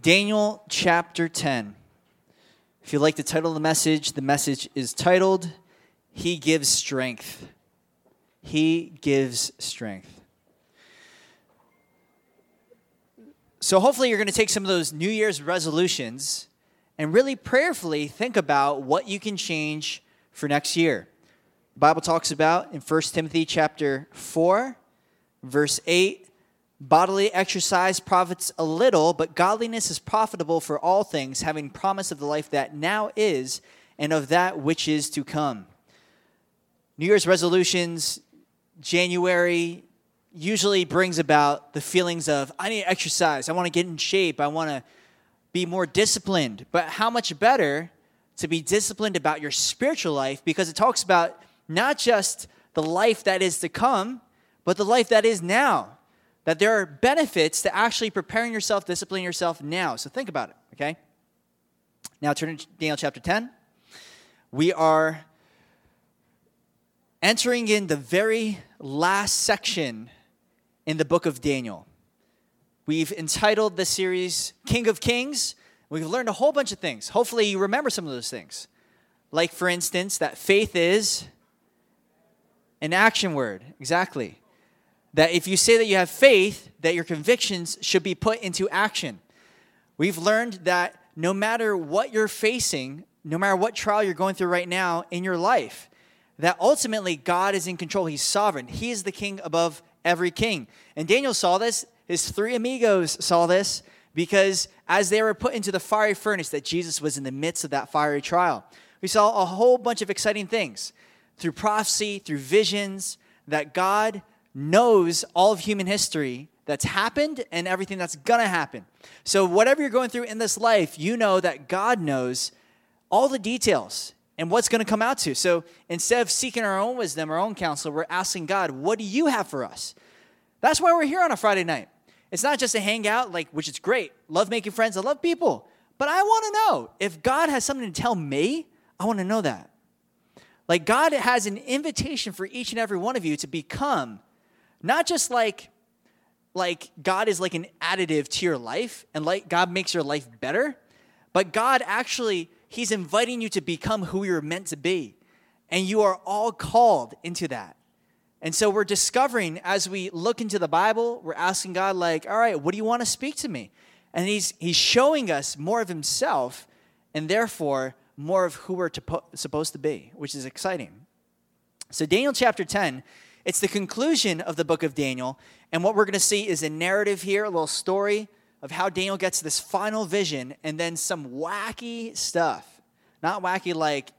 Daniel chapter 10. If you like the title of the message, the message is titled, He Gives Strength. He gives strength. So, hopefully, you're going to take some of those New Year's resolutions and really prayerfully think about what you can change for next year. The Bible talks about in 1 Timothy chapter 4, verse 8 Bodily exercise profits a little, but godliness is profitable for all things, having promise of the life that now is and of that which is to come. New Year's resolutions, January, usually brings about the feelings of, I need exercise, I want to get in shape, I want to be more disciplined. But how much better to be disciplined about your spiritual life because it talks about not just the life that is to come, but the life that is now that there are benefits to actually preparing yourself, disciplining yourself now. So think about it, okay? Now turn to Daniel chapter 10. We are entering in the very last section in the book of Daniel. We've entitled the series King of Kings. We've learned a whole bunch of things. Hopefully, you remember some of those things. Like, for instance, that faith is an action word. Exactly that if you say that you have faith, that your convictions should be put into action. We've learned that no matter what you're facing, no matter what trial you're going through right now in your life, that ultimately God is in control. He's sovereign. He is the king above every king. And Daniel saw this, his three amigos saw this because as they were put into the fiery furnace, that Jesus was in the midst of that fiery trial. We saw a whole bunch of exciting things through prophecy, through visions, that God knows all of human history that's happened and everything that's going to happen. So, whatever you're going through in this life, you know that God knows all the details and what's going to come out to. So, instead of seeking our own wisdom, our own counsel, we're asking God, what do you have for us? That's why we're here on a Friday night. It's not just to hang out, like, which is great. Love making friends. I love people. But I want to know if God has something to tell me, I want to know that. Like, God has an invitation for each and every one of you to become not just like like God is like an additive to your life and like God makes your life better, but God actually he's inviting you to become who you're meant to be. And you are all called into that. And so we're discovering as we look into the Bible, we're asking God like, "All right, what do you want to speak to me?" And he's he's showing us more of himself and therefore more of who we're to, supposed to be, which is exciting. So Daniel chapter 10 it's the conclusion of the book of Daniel. And what we're going to see is a narrative here, a little story of how Daniel gets this final vision and then some wacky stuff. Not wacky like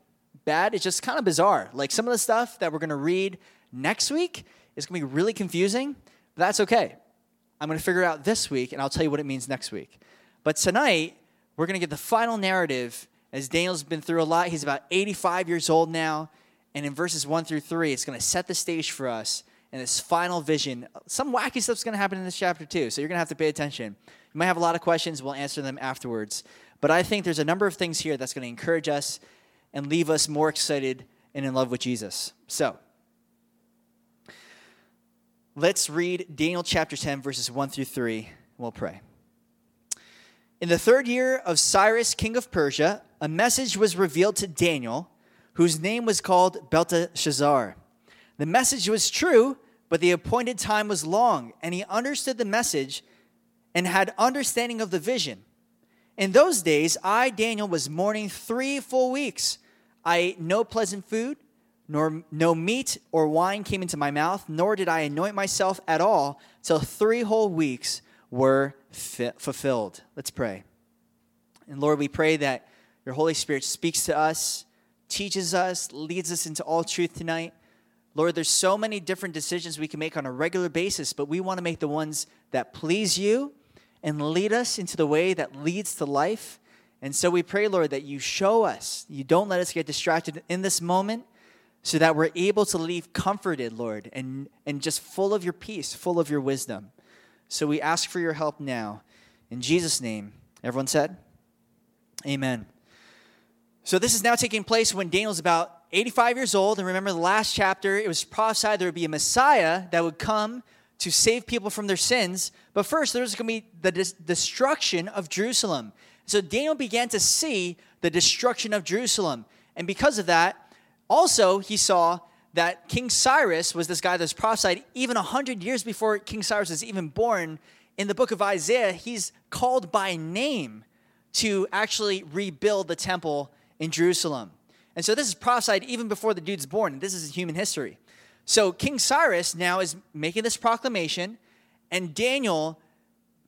bad, it's just kind of bizarre. Like some of the stuff that we're going to read next week is going to be really confusing, but that's okay. I'm going to figure it out this week and I'll tell you what it means next week. But tonight, we're going to get the final narrative as Daniel's been through a lot. He's about 85 years old now. And in verses 1 through 3, it's going to set the stage for us in this final vision. Some wacky stuff's going to happen in this chapter, too. So you're going to have to pay attention. You might have a lot of questions. We'll answer them afterwards. But I think there's a number of things here that's going to encourage us and leave us more excited and in love with Jesus. So, let's read Daniel chapter 10, verses 1 through 3. We'll pray. In the third year of Cyrus, king of Persia, a message was revealed to Daniel whose name was called Belteshazzar. The message was true, but the appointed time was long, and he understood the message and had understanding of the vision. In those days, I, Daniel, was mourning three full weeks. I ate no pleasant food, nor no meat or wine came into my mouth, nor did I anoint myself at all till three whole weeks were fi- fulfilled. Let's pray. And Lord, we pray that your Holy Spirit speaks to us teaches us, leads us into all truth tonight. Lord, there's so many different decisions we can make on a regular basis, but we want to make the ones that please you and lead us into the way that leads to life. And so we pray, Lord, that you show us, you don't let us get distracted in this moment so that we're able to leave comforted, Lord, and, and just full of your peace, full of your wisdom. So we ask for your help now. In Jesus' name, everyone said, Amen. So this is now taking place when Daniel's about 85 years old. And remember the last chapter, it was prophesied there would be a Messiah that would come to save people from their sins. But first, there's going to be the destruction of Jerusalem. So Daniel began to see the destruction of Jerusalem. And because of that, also he saw that King Cyrus was this guy that's prophesied even 100 years before King Cyrus was even born. In the book of Isaiah, he's called by name to actually rebuild the temple in Jerusalem. And so this is prophesied even before the dude's born. This is human history. So King Cyrus now is making this proclamation, and Daniel,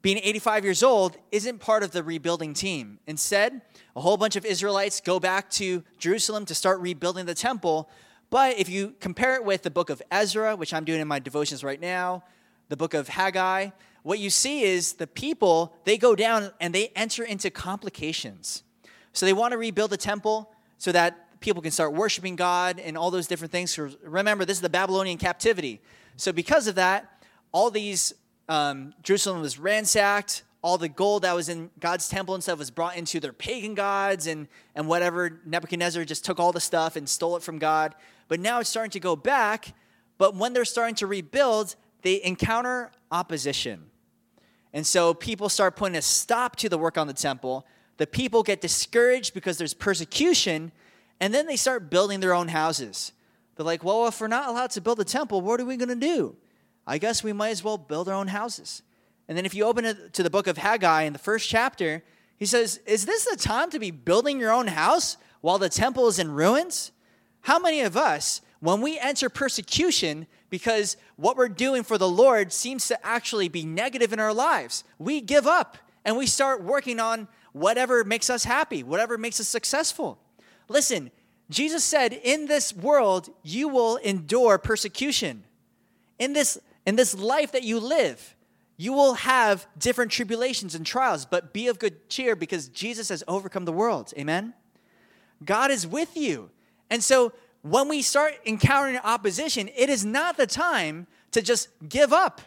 being 85 years old, isn't part of the rebuilding team. Instead, a whole bunch of Israelites go back to Jerusalem to start rebuilding the temple. But if you compare it with the book of Ezra, which I'm doing in my devotions right now, the book of Haggai, what you see is the people, they go down and they enter into complications. So they want to rebuild the temple so that people can start worshiping God and all those different things. Remember, this is the Babylonian captivity. So, because of that, all these, um, Jerusalem was ransacked. All the gold that was in God's temple and stuff was brought into their pagan gods and, and whatever. Nebuchadnezzar just took all the stuff and stole it from God. But now it's starting to go back. But when they're starting to rebuild, they encounter opposition. And so people start putting a stop to the work on the temple. The people get discouraged because there's persecution, and then they start building their own houses. They're like, well, if we're not allowed to build a temple, what are we going to do? I guess we might as well build our own houses. And then if you open it to the book of Haggai in the first chapter, he says, Is this the time to be building your own house while the temple is in ruins? How many of us, when we enter persecution because what we're doing for the Lord seems to actually be negative in our lives, we give up and we start working on whatever makes us happy, whatever makes us successful? Listen, Jesus said, In this world, you will endure persecution. In this, in this life that you live, you will have different tribulations and trials, but be of good cheer because Jesus has overcome the world. Amen? God is with you. And so when we start encountering opposition, it is not the time to just give up.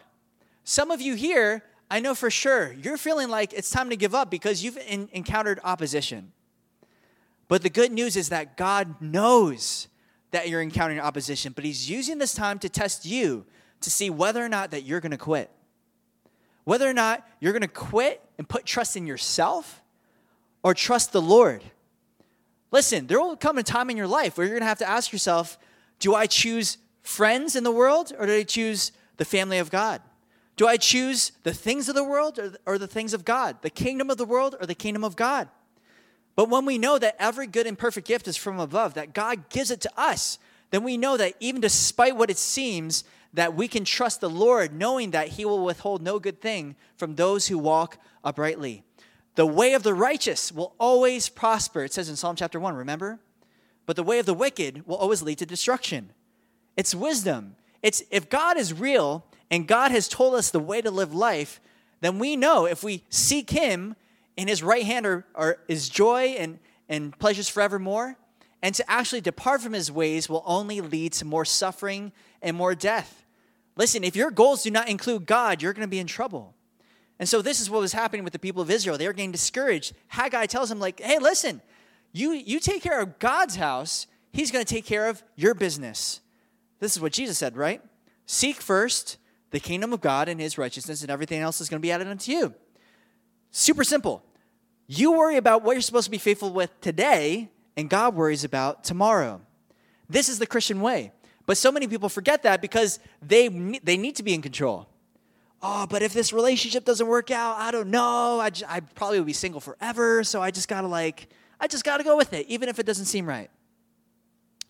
Some of you here, I know for sure, you're feeling like it's time to give up because you've in, encountered opposition. But the good news is that God knows that you're encountering opposition, but He's using this time to test you to see whether or not that you're going to quit. Whether or not you're going to quit and put trust in yourself or trust the Lord. Listen, there will come a time in your life where you're going to have to ask yourself do I choose friends in the world or do I choose the family of God? Do I choose the things of the world or, or the things of God? The kingdom of the world or the kingdom of God? But when we know that every good and perfect gift is from above, that God gives it to us, then we know that even despite what it seems, that we can trust the Lord, knowing that He will withhold no good thing from those who walk uprightly. The way of the righteous will always prosper, it says in Psalm chapter 1, remember? But the way of the wicked will always lead to destruction. It's wisdom. It's if God is real and God has told us the way to live life, then we know if we seek Him, in his right hand are, are is joy and, and pleasures forevermore. And to actually depart from his ways will only lead to more suffering and more death. Listen, if your goals do not include God, you're going to be in trouble. And so this is what was happening with the people of Israel. They were getting discouraged. Haggai tells them, like, hey, listen, you, you take care of God's house, he's going to take care of your business. This is what Jesus said, right? Seek first the kingdom of God and his righteousness, and everything else is going to be added unto you. Super simple. You worry about what you're supposed to be faithful with today, and God worries about tomorrow. This is the Christian way. But so many people forget that because they, they need to be in control. Oh, but if this relationship doesn't work out, I don't know. I, probably will be single forever, so I just gotta like, I just gotta go with it, even if it doesn't seem right.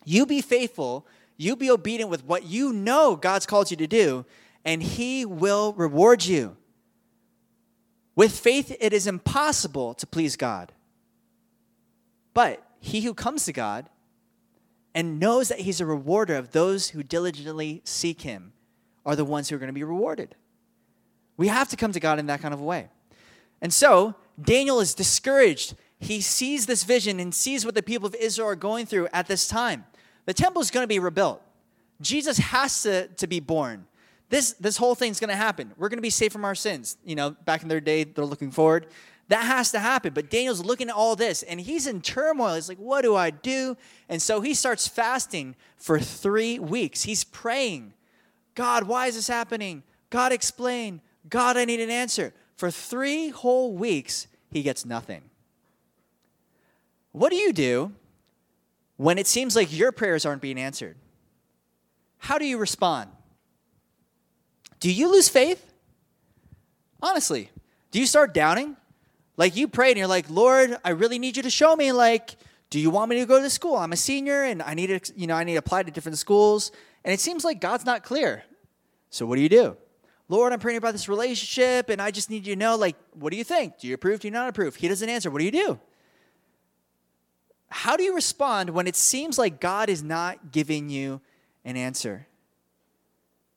You be faithful, you be obedient with what you know God's called you to do, and He will reward you. With faith, it is impossible to please God. But he who comes to God and knows that he's a rewarder of those who diligently seek him are the ones who are going to be rewarded. We have to come to God in that kind of way. And so, Daniel is discouraged. He sees this vision and sees what the people of Israel are going through at this time. The temple is going to be rebuilt. Jesus has to, to be born this this whole thing's going to happen. We're going to be saved from our sins. You know, back in their day, they're looking forward. That has to happen. But Daniel's looking at all this and he's in turmoil. He's like, what do I do? And so he starts fasting for three weeks. He's praying, God, why is this happening? God, explain. God, I need an answer. For three whole weeks, he gets nothing. What do you do when it seems like your prayers aren't being answered? How do you respond? Do you lose faith? Honestly, do you start doubting? Like you prayed and you're like, Lord, I really need you to show me. Like, do you want me to go to school? I'm a senior and I need to, you know, I need to apply to different schools. And it seems like God's not clear. So what do you do? Lord, I'm praying about this relationship and I just need you to know, like, what do you think? Do you approve? Do you not approve? He doesn't answer. What do you do? How do you respond when it seems like God is not giving you an answer?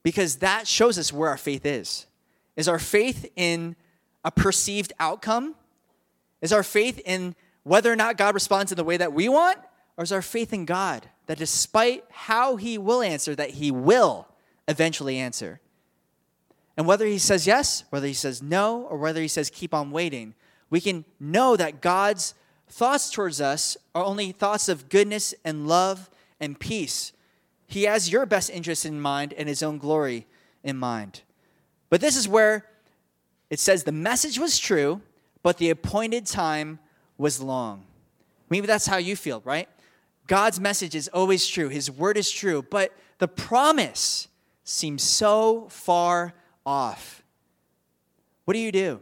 Because that shows us where our faith is. Is our faith in a perceived outcome? Is our faith in whether or not God responds in the way that we want? Or is our faith in God that despite how He will answer, that He will eventually answer? And whether He says yes, whether He says no, or whether He says keep on waiting, we can know that God's thoughts towards us are only thoughts of goodness and love and peace. He has your best interest in mind and His own glory in mind. But this is where it says the message was true, but the appointed time was long. Maybe that's how you feel, right? God's message is always true, His word is true, but the promise seems so far off. What do you do?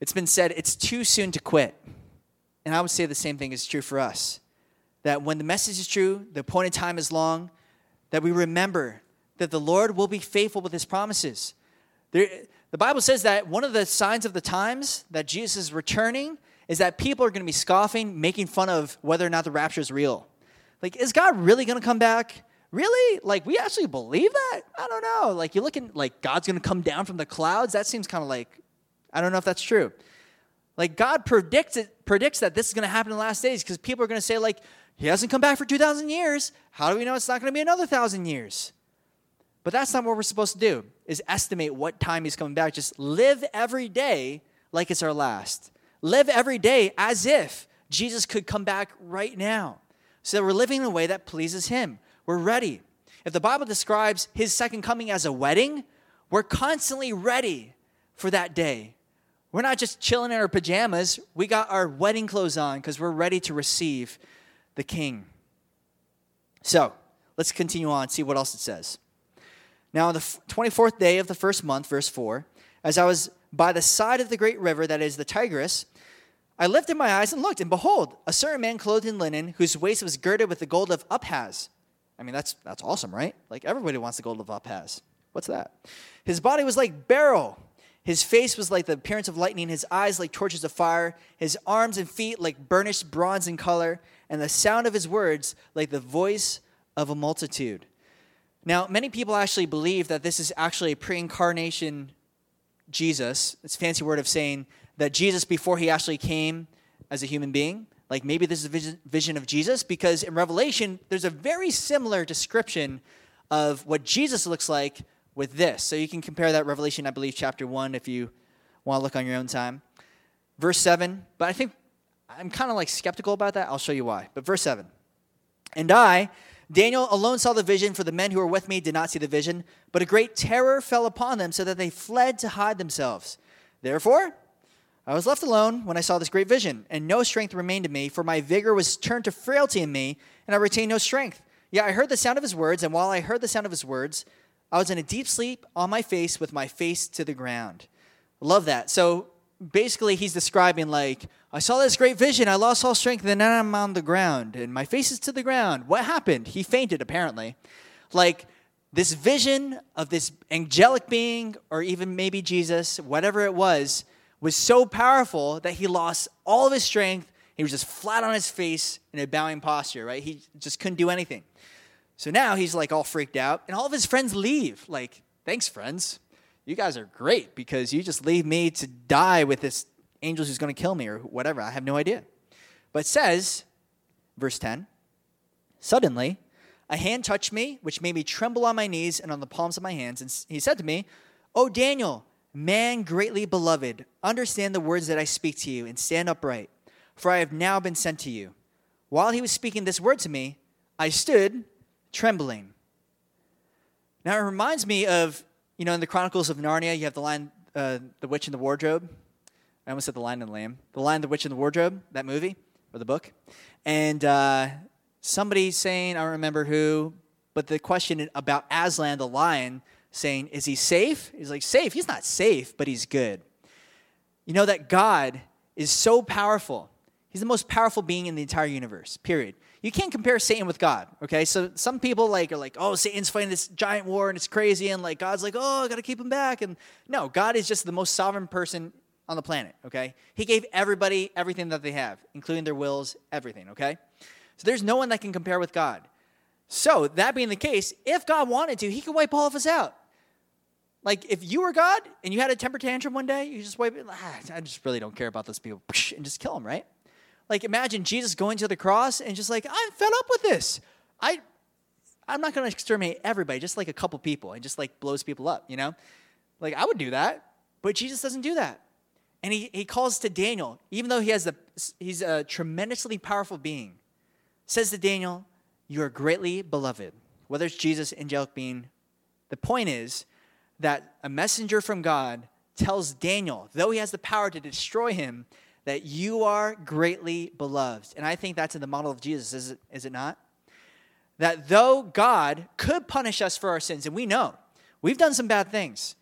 It's been said it's too soon to quit. And I would say the same thing is true for us. That when the message is true, the appointed time is long, that we remember that the Lord will be faithful with his promises. There, the Bible says that one of the signs of the times that Jesus is returning is that people are going to be scoffing, making fun of whether or not the rapture is real. Like, is God really going to come back? Really? Like, we actually believe that? I don't know. Like, you're looking like God's going to come down from the clouds? That seems kind of like, I don't know if that's true. Like, God predicts, it, predicts that this is going to happen in the last days because people are going to say, like, he hasn't come back for 2,000 years. How do we know it's not going to be another 1,000 years? But that's not what we're supposed to do, is estimate what time he's coming back. Just live every day like it's our last. Live every day as if Jesus could come back right now. So that we're living in a way that pleases him. We're ready. If the Bible describes his second coming as a wedding, we're constantly ready for that day. We're not just chilling in our pajamas, we got our wedding clothes on because we're ready to receive the king. So, let's continue on, and see what else it says. Now, on the 24th day of the first month, verse 4, as I was by the side of the great river that is the Tigris, I lifted my eyes and looked, and behold, a certain man clothed in linen, whose waist was girded with the gold of Uphaz. I mean, that's, that's awesome, right? Like, everybody wants the gold of Uphaz. What's that? His body was like beryl. His face was like the appearance of lightning, his eyes like torches of fire, his arms and feet like burnished bronze in color, and the sound of his words like the voice of a multitude. Now, many people actually believe that this is actually a pre incarnation Jesus. It's a fancy word of saying that Jesus, before he actually came as a human being, like maybe this is a vision, vision of Jesus, because in Revelation, there's a very similar description of what Jesus looks like with this. So you can compare that Revelation, I believe, chapter 1, if you want to look on your own time. Verse 7, but I think I'm kind of like skeptical about that. I'll show you why. But verse 7 And I, Daniel alone saw the vision, for the men who were with me did not see the vision. But a great terror fell upon them, so that they fled to hide themselves. Therefore, I was left alone when I saw this great vision, and no strength remained in me, for my vigor was turned to frailty in me, and I retained no strength. Yet I heard the sound of his words, and while I heard the sound of his words, I was in a deep sleep on my face with my face to the ground. Love that. So basically, he's describing, like, I saw this great vision. I lost all strength, and then I'm on the ground, and my face is to the ground. What happened? He fainted, apparently. Like this vision of this angelic being, or even maybe Jesus, whatever it was, was so powerful that he lost all of his strength. He was just flat on his face in a bowing posture, right? He just couldn't do anything. So now he's like all freaked out, and all of his friends leave. Like, thanks, friends. You guys are great because you just leave me to die with this angel who's going to kill me or whatever. I have no idea. But says, verse 10, suddenly a hand touched me, which made me tremble on my knees and on the palms of my hands. And he said to me, O Daniel, man greatly beloved, understand the words that I speak to you and stand upright, for I have now been sent to you. While he was speaking this word to me, I stood trembling. Now it reminds me of You know, in the Chronicles of Narnia, you have the lion, uh, the witch in the wardrobe. I almost said the lion and the lamb. The lion, the witch in the wardrobe. That movie or the book, and uh, somebody saying I don't remember who, but the question about Aslan the lion saying, "Is he safe?" He's like, "Safe? He's not safe, but he's good." You know that God is so powerful. He's the most powerful being in the entire universe. Period. You can't compare Satan with God. Okay, so some people like are like, "Oh, Satan's fighting this giant war and it's crazy," and like God's like, "Oh, I got to keep him back." And no, God is just the most sovereign person on the planet. Okay, He gave everybody everything that they have, including their wills, everything. Okay, so there's no one that can compare with God. So that being the case, if God wanted to, He could wipe all of us out. Like if you were God and you had a temper tantrum one day, you just wipe it. Ah, I just really don't care about those people, and just kill them, right? Like imagine Jesus going to the cross and just like I'm fed up with this. I I'm not to exterminate everybody, just like a couple people, and just like blows people up, you know? Like I would do that, but Jesus doesn't do that. And he, he calls to Daniel, even though he has the he's a tremendously powerful being, says to Daniel, You are greatly beloved. Whether it's Jesus, angelic being, the point is that a messenger from God tells Daniel, though he has the power to destroy him, that you are greatly beloved. And I think that's in the model of Jesus, is it, is it not? That though God could punish us for our sins, and we know we've done some bad things,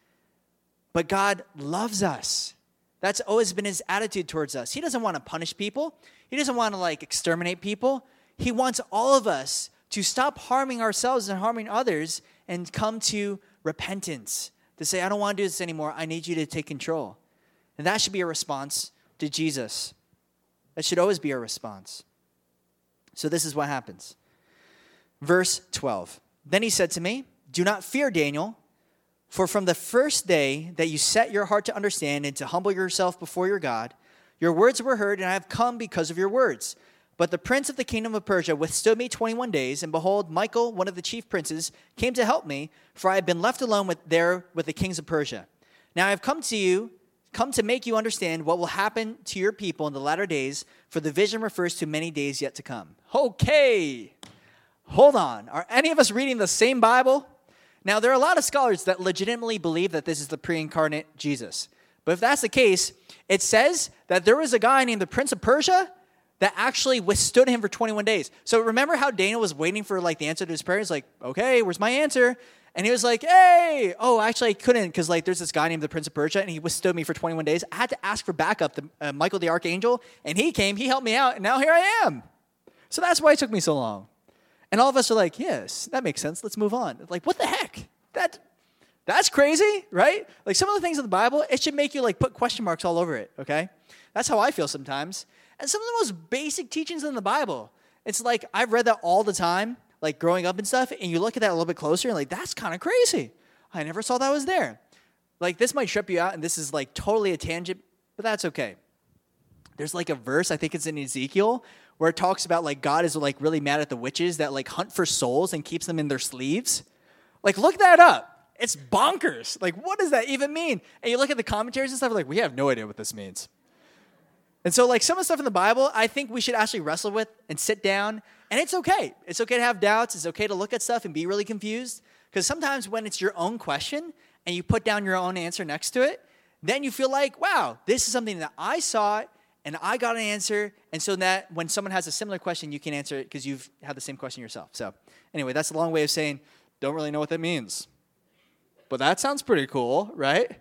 but God loves us. That's always been his attitude towards us. He doesn't want to punish people, he doesn't want to like exterminate people. He wants all of us to stop harming ourselves and harming others and come to repentance, to say, I don't want to do this anymore. I need you to take control. And that should be a response to Jesus. That should always be our response. So this is what happens. Verse 12. Then he said to me, Do not fear, Daniel, for from the first day that you set your heart to understand and to humble yourself before your God, your words were heard, and I have come because of your words. But the prince of the kingdom of Persia withstood me 21 days, and behold, Michael, one of the chief princes, came to help me, for I had been left alone with, there with the kings of Persia. Now I have come to you, come to make you understand what will happen to your people in the latter days, for the vision refers to many days yet to come. Okay, hold on. Are any of us reading the same Bible? Now, there are a lot of scholars that legitimately believe that this is the pre incarnate Jesus. But if that's the case, it says that there was a guy named the Prince of Persia that actually withstood him for 21 days. So remember how Daniel was waiting for like the answer to his prayer? He's like, okay, where's my answer? And he was like, hey, oh, actually, I couldn't because like there's this guy named the Prince of Persia and he withstood me for 21 days. I had to ask for backup, the, uh, Michael the Archangel, and he came, he helped me out, and now here I am. So that's why it took me so long. And all of us are like, yes, that makes sense. Let's move on. Like, what the heck? That that's crazy, right? Like some of the things in the Bible, it should make you like put question marks all over it, okay? That's how I feel sometimes. And some of the most basic teachings in the Bible, it's like I've read that all the time, like growing up and stuff, and you look at that a little bit closer and like, that's kind of crazy. I never saw that was there. Like this might trip you out, and this is like totally a tangent, but that's okay. There's like a verse, I think it's in Ezekiel, where it talks about like God is like really mad at the witches that like hunt for souls and keeps them in their sleeves. Like, look that up. It's bonkers. Like, what does that even mean? And you look at the commentaries and stuff, like, we have no idea what this means. And so, like some of the stuff in the Bible, I think we should actually wrestle with and sit down. And it's okay. It's okay to have doubts. It's okay to look at stuff and be really confused. Because sometimes when it's your own question and you put down your own answer next to it, then you feel like, wow, this is something that I saw and I got an answer. And so that when someone has a similar question, you can answer it because you've had the same question yourself. So, anyway, that's a long way of saying, don't really know what that means. But that sounds pretty cool, right?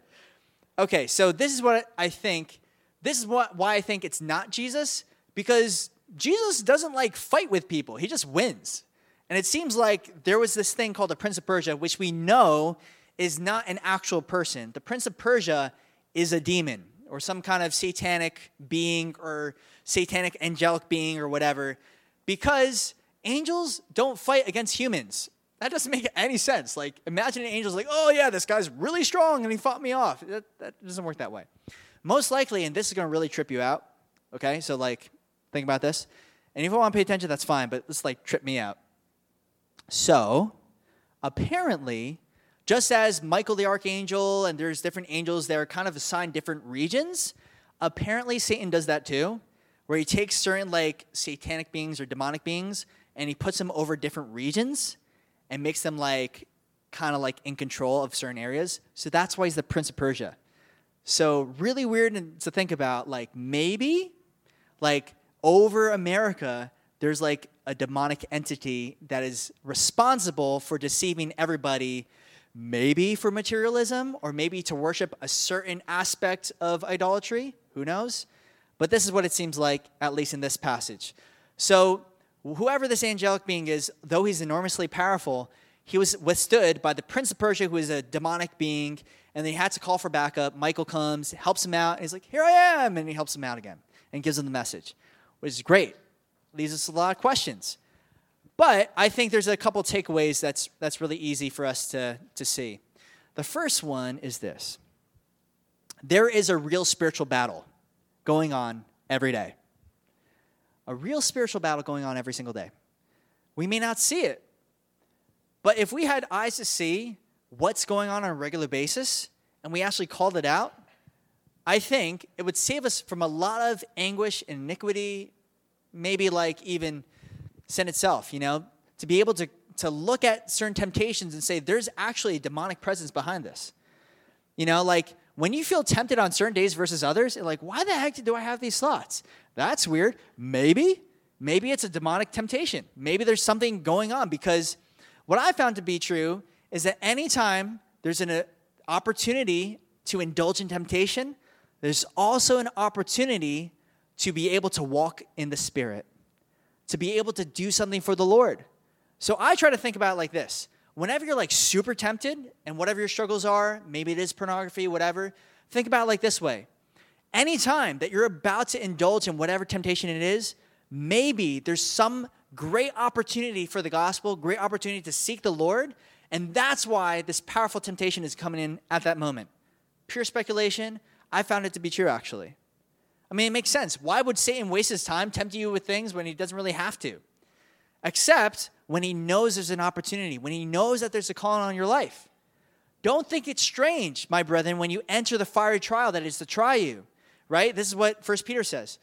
Okay, so this is what I think this is what, why I think it's not Jesus, because Jesus doesn't like fight with people, he just wins. And it seems like there was this thing called the Prince of Persia, which we know is not an actual person. The Prince of Persia is a demon or some kind of satanic being or satanic angelic being or whatever, because angels don't fight against humans. That doesn't make any sense. Like, imagine an angel's like, oh, yeah, this guy's really strong and he fought me off. That, that doesn't work that way. Most likely, and this is going to really trip you out, okay? So, like, think about this. And if you want to pay attention, that's fine, but this, like, trip me out. So, apparently, just as Michael the archangel and there's different angels that are kind of assigned different regions, apparently Satan does that too, where he takes certain, like, satanic beings or demonic beings and he puts them over different regions and makes them, like, kind of like in control of certain areas. So that's why he's the prince of Persia. So really weird to think about like maybe like over America there's like a demonic entity that is responsible for deceiving everybody maybe for materialism or maybe to worship a certain aspect of idolatry, who knows? But this is what it seems like at least in this passage. So whoever this angelic being is, though he's enormously powerful, he was withstood by the prince of Persia, who is a demonic being, and then he had to call for backup. Michael comes, helps him out, and he's like, Here I am. And he helps him out again and gives him the message, which is great. Leaves us a lot of questions. But I think there's a couple takeaways that's, that's really easy for us to, to see. The first one is this there is a real spiritual battle going on every day. A real spiritual battle going on every single day. We may not see it, but if we had eyes to see what's going on on a regular basis and we actually called it out, I think it would save us from a lot of anguish and iniquity, maybe like even sin itself, you know, to be able to, to look at certain temptations and say, there's actually a demonic presence behind this. You know, like when you feel tempted on certain days versus others, like, why the heck do I have these thoughts? That's weird. Maybe, maybe it's a demonic temptation. Maybe there's something going on because what I found to be true is that anytime there's an uh, opportunity to indulge in temptation, there's also an opportunity to be able to walk in the Spirit, to be able to do something for the Lord. So I try to think about it like this whenever you're like super tempted and whatever your struggles are, maybe it is pornography, whatever, think about it like this way. Anytime that you're about to indulge in whatever temptation it is, maybe there's some great opportunity for the gospel, great opportunity to seek the Lord. And that's why this powerful temptation is coming in at that moment. Pure speculation. I found it to be true, actually. I mean, it makes sense. Why would Satan waste his time tempting you with things when he doesn't really have to? Except when he knows there's an opportunity, when he knows that there's a calling on your life. Don't think it's strange, my brethren, when you enter the fiery trial that is to try you, right? This is what First Peter says.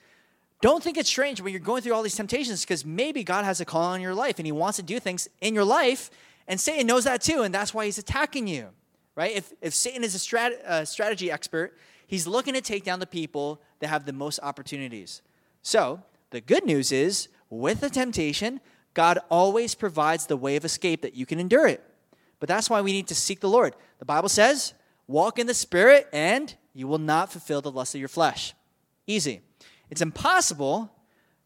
Don't think it's strange when you're going through all these temptations because maybe God has a call on your life and He wants to do things in your life, and Satan knows that too, and that's why he's attacking you, right? If, if Satan is a strat, uh, strategy expert, he's looking to take down the people that have the most opportunities. So, the good news is, with the temptation, God always provides the way of escape that you can endure it. But that's why we need to seek the Lord. The Bible says, walk in the Spirit, and you will not fulfill the lust of your flesh. Easy. It's impossible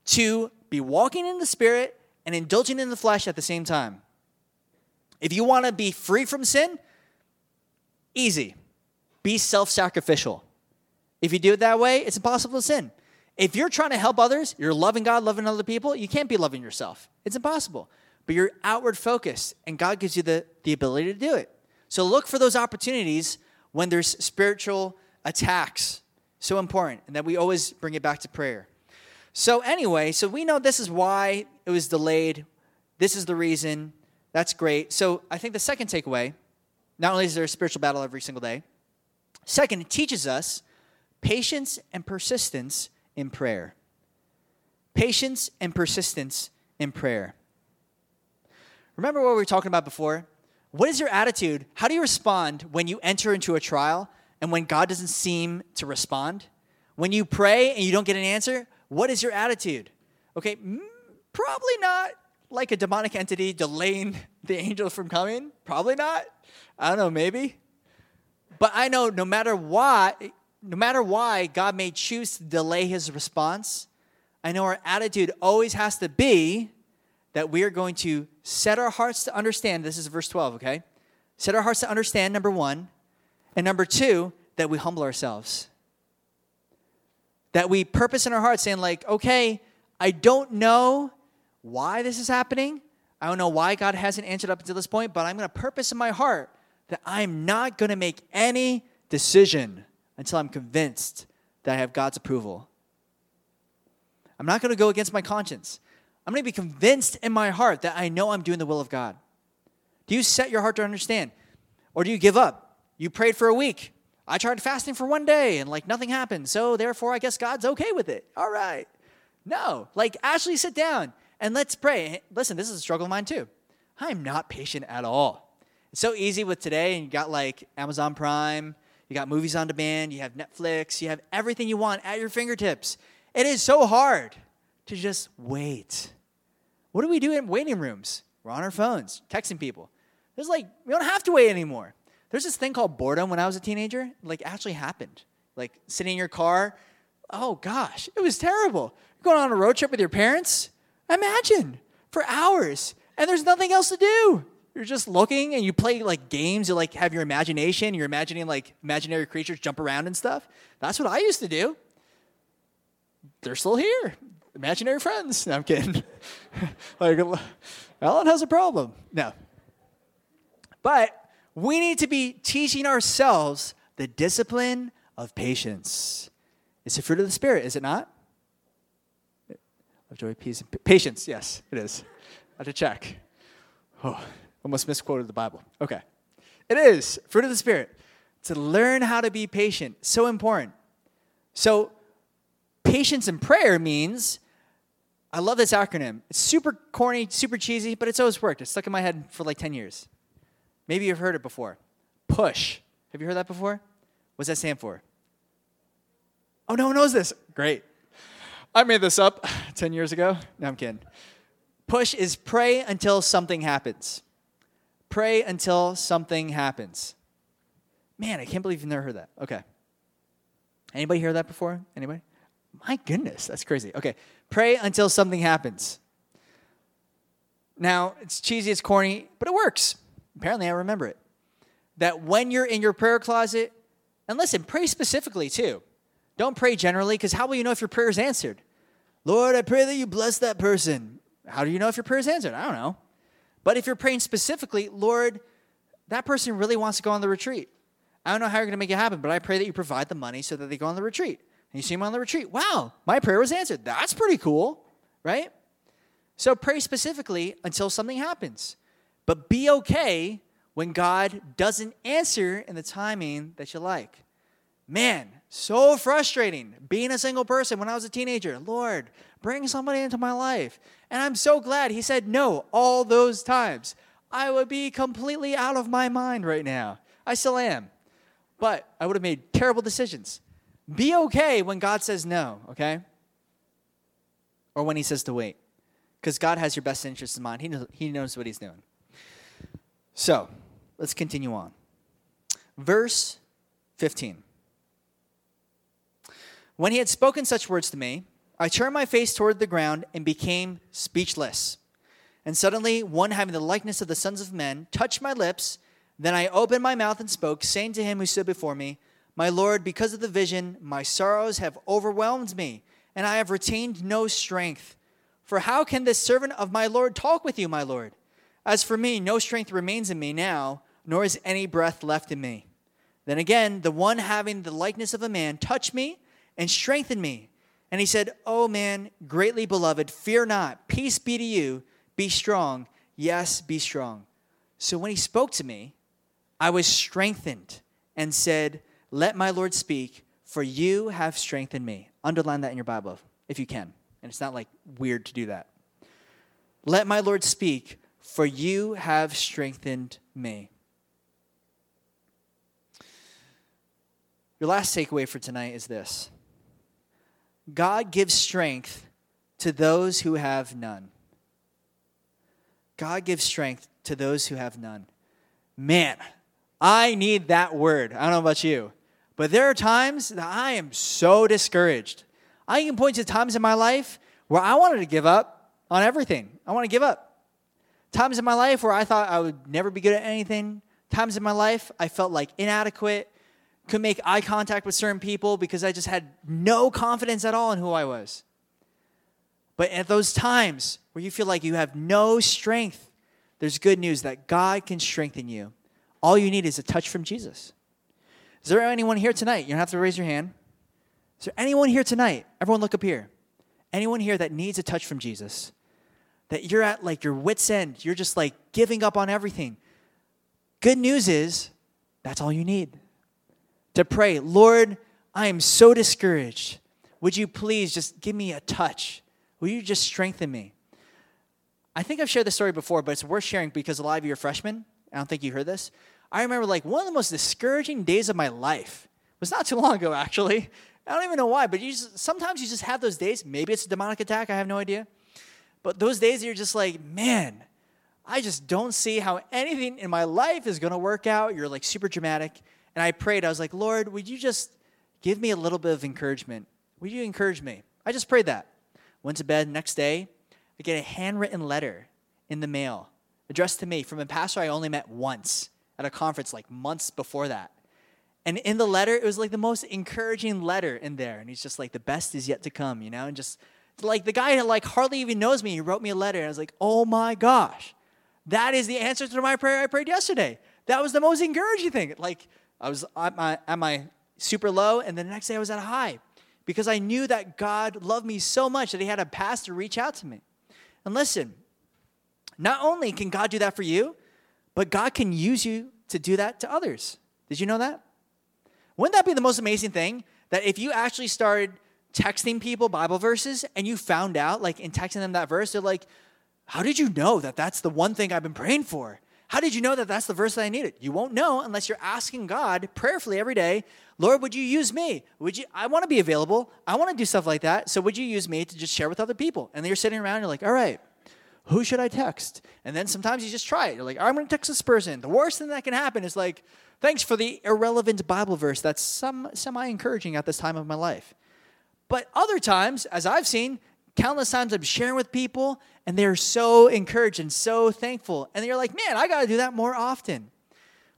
to be walking in the Spirit and indulging in the flesh at the same time. If you want to be free from sin, easy. Be self sacrificial. If you do it that way, it's impossible to sin. If you're trying to help others, you're loving God, loving other people, you can't be loving yourself. It's impossible. But you're outward focused, and God gives you the, the ability to do it. So look for those opportunities when there's spiritual attacks so important, and that we always bring it back to prayer. So, anyway, so we know this is why it was delayed. This is the reason. That's great. So, I think the second takeaway not only is there a spiritual battle every single day, second, it teaches us patience and persistence in prayer. Patience and persistence in prayer. Remember what we were talking about before? What is your attitude? How do you respond when you enter into a trial and when God doesn't seem to respond, when you pray and you don't get an answer, what is your attitude? Okay, mm, probably not like a demonic entity delaying the angel from coming. Probably not. I don't know, maybe. But I know no matter why, no matter why God may choose to delay his response, I know our attitude always has to be that we are going to set our hearts to understand. This is verse 12, okay? Set our hearts to understand, number one, and number two, that we humble ourselves. That we purpose in our hearts saying, like, okay, I don't know why this is happening. I don't know why God hasn't answered up until this point, but I'm going to purpose in my heart that I'm not going to make any decision until I'm convinced that I have God's approval. I'm not going to go against my conscience. I'm going to be convinced in my heart that I know I'm doing the will of God. Do you set your heart to understand? Or do you give up? You prayed for a week. I tried fasting for one day and like nothing happened. So therefore, I guess God's okay with it. All right. No, like actually sit down and let's pray. Listen, this is a struggle of mine too. I am not patient at all. It's so easy with today, and you got like Amazon Prime, you got movies on demand, you have Netflix, you have everything you want at your fingertips. It is so hard to just wait. What do we do in waiting rooms? We're on our phones, texting people. There's like, we don't have to wait anymore. There's this thing called boredom when I was a teenager, like actually happened. Like sitting in your car, oh gosh, it was terrible. Going on a road trip with your parents, imagine for hours, and there's nothing else to do. You're just looking and you play like games, you like have your imagination, you're imagining like imaginary creatures jump around and stuff. That's what I used to do. They're still here. Imaginary friends. No, I'm kidding. like Alan has a problem. No. But we need to be teaching ourselves the discipline of patience. It's a fruit of the Spirit, is it not? Of joy, peace, and patience. Yes, it is. I have to check. Oh, almost misquoted the Bible. Okay. It is fruit of the Spirit. To learn how to be patient, so important. So, patience in prayer means I love this acronym. It's super corny, super cheesy, but it's always worked. It's stuck in my head for like 10 years. Maybe you've heard it before. Push. Have you heard that before? What's that stand for? Oh, no one knows this. Great. I made this up 10 years ago. No, I'm kidding. Push is pray until something happens. Pray until something happens. Man, I can't believe you've never heard that. Okay. Anybody hear that before? Anybody? My goodness, that's crazy. Okay. Pray until something happens. Now, it's cheesy, it's corny, but it works. Apparently, I remember it. That when you're in your prayer closet, and listen, pray specifically too. Don't pray generally, because how will you know if your prayer is answered? Lord, I pray that you bless that person. How do you know if your prayer is answered? I don't know. But if you're praying specifically, Lord, that person really wants to go on the retreat. I don't know how you're going to make it happen, but I pray that you provide the money so that they go on the retreat. And you see them on the retreat. Wow, my prayer was answered. That's pretty cool, right? So pray specifically until something happens. But be okay when God doesn't answer in the timing that you like. Man, so frustrating being a single person when I was a teenager. Lord, bring somebody into my life. And I'm so glad he said no all those times. I would be completely out of my mind right now. I still am. But I would have made terrible decisions. Be okay when God says no, okay? Or when he says to wait. Because God has your best interests in mind. He knows, he knows what he's doing. So, let's continue on. Verse 15. When he had spoken such words to me, I turned my face toward the ground and became speechless. And suddenly, one having the likeness of the sons of men touched my lips. Then I opened my mouth and spoke, saying to him who stood before me, My Lord, because of the vision, my sorrows have overwhelmed me, and I have retained no strength. For how can this servant of my Lord talk with you, my Lord? As for me, no strength remains in me now, nor is any breath left in me. Then again, the one having the likeness of a man touched me and strengthened me. And he said, O man, greatly beloved, fear not. Peace be to you. Be strong. Yes, be strong. So when he spoke to me, I was strengthened and said, Let my Lord speak, for you have strengthened me. Underline that in your Bible if you can. And it's not like weird to do that. Let my Lord speak, for you have strengthened me. Your last takeaway for tonight is this God gives strength to those who have none. God gives strength to those who have none. Man, I need that word. I don't know about you, but there are times that I am so discouraged. I can point to times in my life where I wanted to give up on everything. I want to give up. Times in my life where I thought I would never be good at anything. Times in my life I felt like inadequate, couldn't make eye contact with certain people because I just had no confidence at all in who I was. But at those times where you feel like you have no strength, there's good news that God can strengthen you. All you need is a touch from Jesus. Is there anyone here tonight? You don't have to raise your hand. Is there anyone here tonight? Everyone look up here. Anyone here that needs a touch from Jesus? That you're at like your wits' end, you're just like giving up on everything. Good news is that's all you need to pray, Lord, I am so discouraged. Would you please just give me a touch? Will you just strengthen me? I think I've shared this story before, but it's worth sharing because a lot of you are freshmen I don't think you heard this. I remember like one of the most discouraging days of my life was not too long ago, actually. I don't even know why, but you just, sometimes you just have those days. Maybe it's a demonic attack, I have no idea. But those days you're just like, man, I just don't see how anything in my life is going to work out. You're like super dramatic. And I prayed, I was like, Lord, would you just give me a little bit of encouragement? Would you encourage me? I just prayed that. Went to bed. Next day, I get a handwritten letter in the mail addressed to me from a pastor I only met once at a conference like months before that. And in the letter, it was like the most encouraging letter in there. And he's just like, the best is yet to come, you know? And just like the guy like hardly even knows me, he wrote me a letter. And I was like, oh my gosh, that is the answer to my prayer I prayed yesterday. That was the most encouraging thing. Like I was at my, at my super low, and the next day I was at a high because I knew that God loved me so much that he had a pastor reach out to me. And listen, not only can God do that for you, but God can use you to do that to others. Did you know that? Wouldn't that be the most amazing thing? That if you actually started texting people Bible verses and you found out, like in texting them that verse, they're like, How did you know that that's the one thing I've been praying for? How did you know that that's the verse that I needed? You won't know unless you're asking God prayerfully every day, Lord, would you use me? Would you I want to be available. I want to do stuff like that. So would you use me to just share with other people? And then you're sitting around, and you're like, all right, who should I text? And then sometimes you just try it. You're like, I'm going to text this person. The worst thing that can happen is like, thanks for the irrelevant Bible verse that's some semi encouraging at this time of my life. But other times, as I've seen, countless times I'm sharing with people and they're so encouraged and so thankful. And you're like, man, I got to do that more often.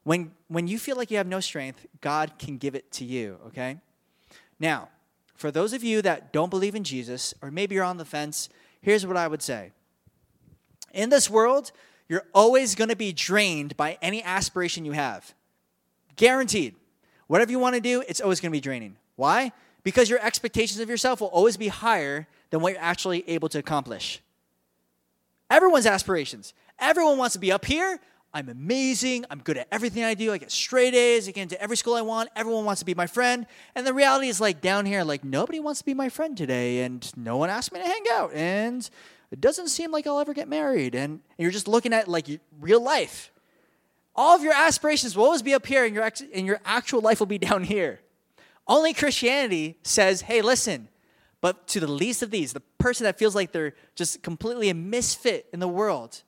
When, when you feel like you have no strength, God can give it to you, okay? Now, for those of you that don't believe in Jesus, or maybe you're on the fence, here's what I would say in this world, you're always going to be drained by any aspiration you have. Guaranteed. Whatever you want to do, it's always going to be draining. Why? Because your expectations of yourself will always be higher than what you're actually able to accomplish. Everyone's aspirations. Everyone wants to be up here. I'm amazing. I'm good at everything I do. I get straight A's. I get into every school I want. Everyone wants to be my friend. And the reality is, like, down here, like, nobody wants to be my friend today. And no one asked me to hang out. And it doesn't seem like I'll ever get married. And, you're just looking at like real life. All of your aspirations will always be up here, and your, ex- and your actual life will be down here. Only Christianity says, hey, listen, but to the least of these, the person that feels like they're just completely a misfit in the world,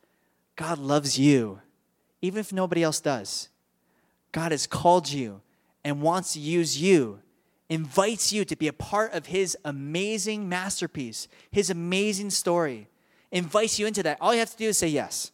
God loves you, even if nobody else does. God has called you and wants to use you invites you to be a part of his amazing masterpiece, his amazing story, invites you into that. All you have to do is say yes.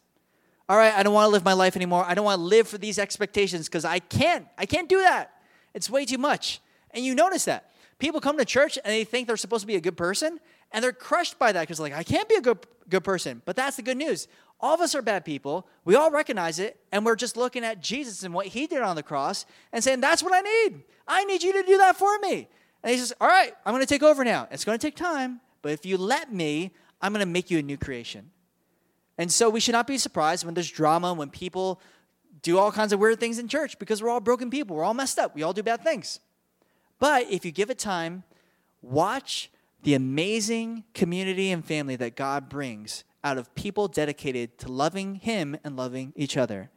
All right, I don't want to live my life anymore. I don't want to live for these expectations because I can't. I can't do that. It's way too much. And you notice that. People come to church and they think they're supposed to be a good person and they're crushed by that because like I can't be a good good person. But that's the good news. All of us are bad people. We all recognize it, and we're just looking at Jesus and what he did on the cross and saying, That's what I need. I need you to do that for me. And he says, All right, I'm going to take over now. It's going to take time, but if you let me, I'm going to make you a new creation. And so we should not be surprised when there's drama, when people do all kinds of weird things in church because we're all broken people. We're all messed up. We all do bad things. But if you give it time, watch the amazing community and family that God brings out of people dedicated to loving Him and loving each other.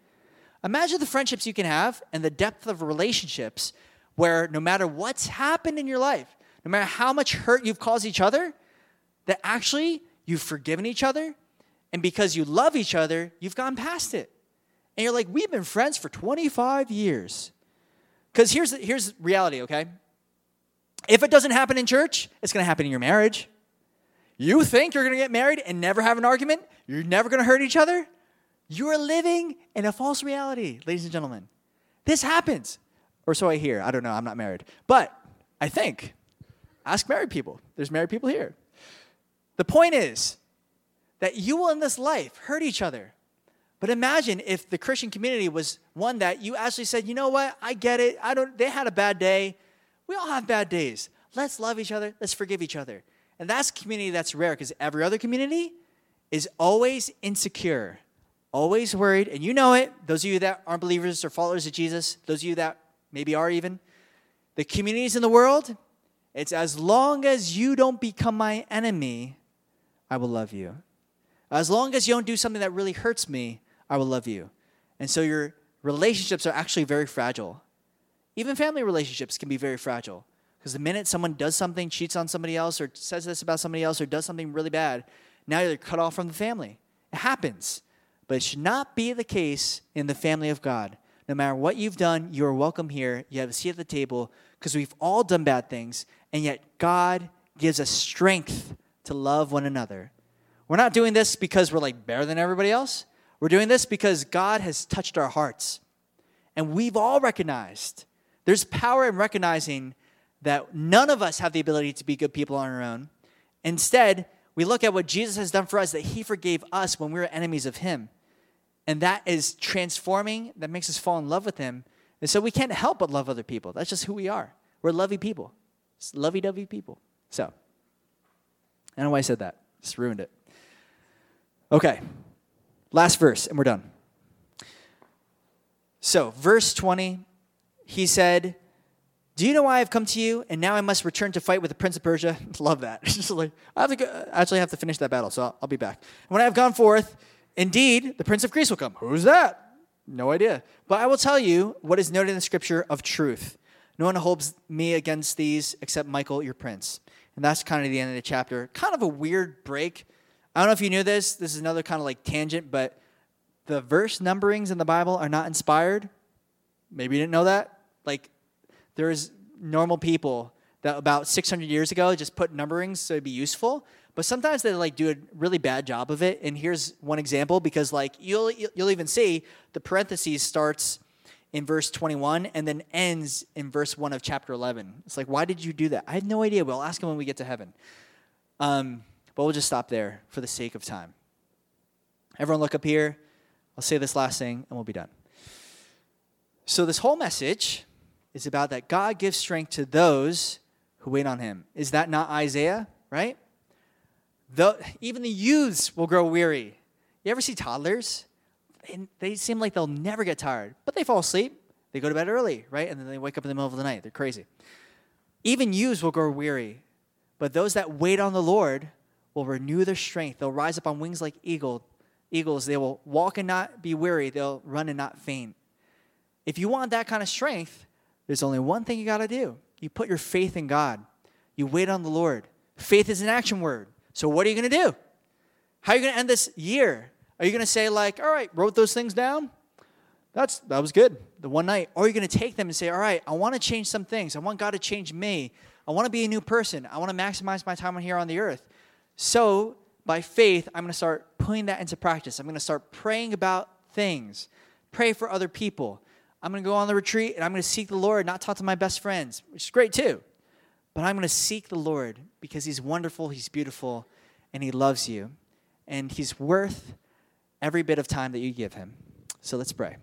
Imagine the friendships you can have and the depth of relationships where no matter what's happened in your life, no matter how much hurt you've caused each other, that actually you've forgiven each other. And because you love each other, you've gone past it. And you're like, we've been friends for 25 years. Because here's, here's reality, okay? If it doesn't happen in church, it's going to happen in your marriage. You think you're going to get married and never have an argument? You're never going to hurt each other? You are living in a false reality, ladies and gentlemen. This happens. Or so I hear. I don't know. I'm not married. But I think. Ask married people. There's married people here. The point is that you will in this life hurt each other. But imagine if the Christian community was one that you actually said, you know what? I get it. I don't they had a bad day. We all have bad days. Let's love each other. Let's forgive each other. And that's community that's rare because every other community is always insecure, always worried. And you know it. Those of you that aren't believers or followers of Jesus, those of you that maybe are even, the communities in the world, it's as long as you don't become my enemy, I will love you. As long as you don't do something that really hurts me, I will love you. And so your relationships are actually very fragile. Even family relationships can be very fragile. Because the minute someone does something, cheats on somebody else, or says this about somebody else, or does something really bad, now you're cut off from the family. It happens. But it should not be the case in the family of God. No matter what you've done, you are welcome here. You have a seat at the table because we've all done bad things, and yet God gives us strength to love one another. We're not doing this because we're like better than everybody else. We're doing this because God has touched our hearts. And we've all recognized there's power in recognizing that none of us have the ability to be good people on our own. Instead, we look at what Jesus has done for us, that he forgave us when we were enemies of him. And that is transforming, that makes us fall in love with him. And so we can't help but love other people. That's just who we are. We're lovey people, lovey dovey people. So, I don't know why I said that. Just ruined it. Okay, last verse, and we're done. So, verse 20, he said, Do you know why I've come to you? And now I must return to fight with the prince of Persia. Love that. Just like, I have to go, actually have to finish that battle, so I'll, I'll be back. When I have gone forth, indeed, the prince of Greece will come. Who's that? No idea. But I will tell you what is noted in the scripture of truth. No one holds me against these except Michael, your prince. And that's kind of the end of the chapter. Kind of a weird break. I don't know if you knew this. This is another kind of like tangent, but the verse numberings in the Bible are not inspired. Maybe you didn't know that. Like, there's normal people that about 600 years ago just put numberings so it'd be useful. But sometimes they like do a really bad job of it. And here's one example because like you'll you'll even see the parentheses starts in verse 21 and then ends in verse 1 of chapter 11. It's like, why did you do that? I have no idea. We'll ask him when we get to heaven. Um, but we'll just stop there for the sake of time. Everyone, look up here. I'll say this last thing and we'll be done. So, this whole message is about that God gives strength to those who wait on him. Is that not Isaiah, right? The, even the youths will grow weary. You ever see toddlers? and they seem like they'll never get tired, but they fall asleep. They go to bed early, right? And then they wake up in the middle of the night. They're crazy. Even youths will grow weary, but those that wait on the Lord will renew their strength. They'll rise up on wings like eagle, eagles. They will walk and not be weary. They'll run and not faint. If you want that kind of strength, there's only one thing you got to do. You put your faith in God. You wait on the Lord. Faith is an action word. So what are you going to do? How are you going to end this year? Are you going to say, like, all right, wrote those things down? That's, that was good, the one night. Or are you going to take them and say, all right, I want to change some things. I want God to change me. I want to be a new person. I want to maximize my time here on the earth. So, by faith, I'm going to start putting that into practice. I'm going to start praying about things, pray for other people. I'm going to go on the retreat and I'm going to seek the Lord, not talk to my best friends, which is great too. But I'm going to seek the Lord because He's wonderful, He's beautiful, and He loves you. And He's worth every bit of time that you give him. So let's pray.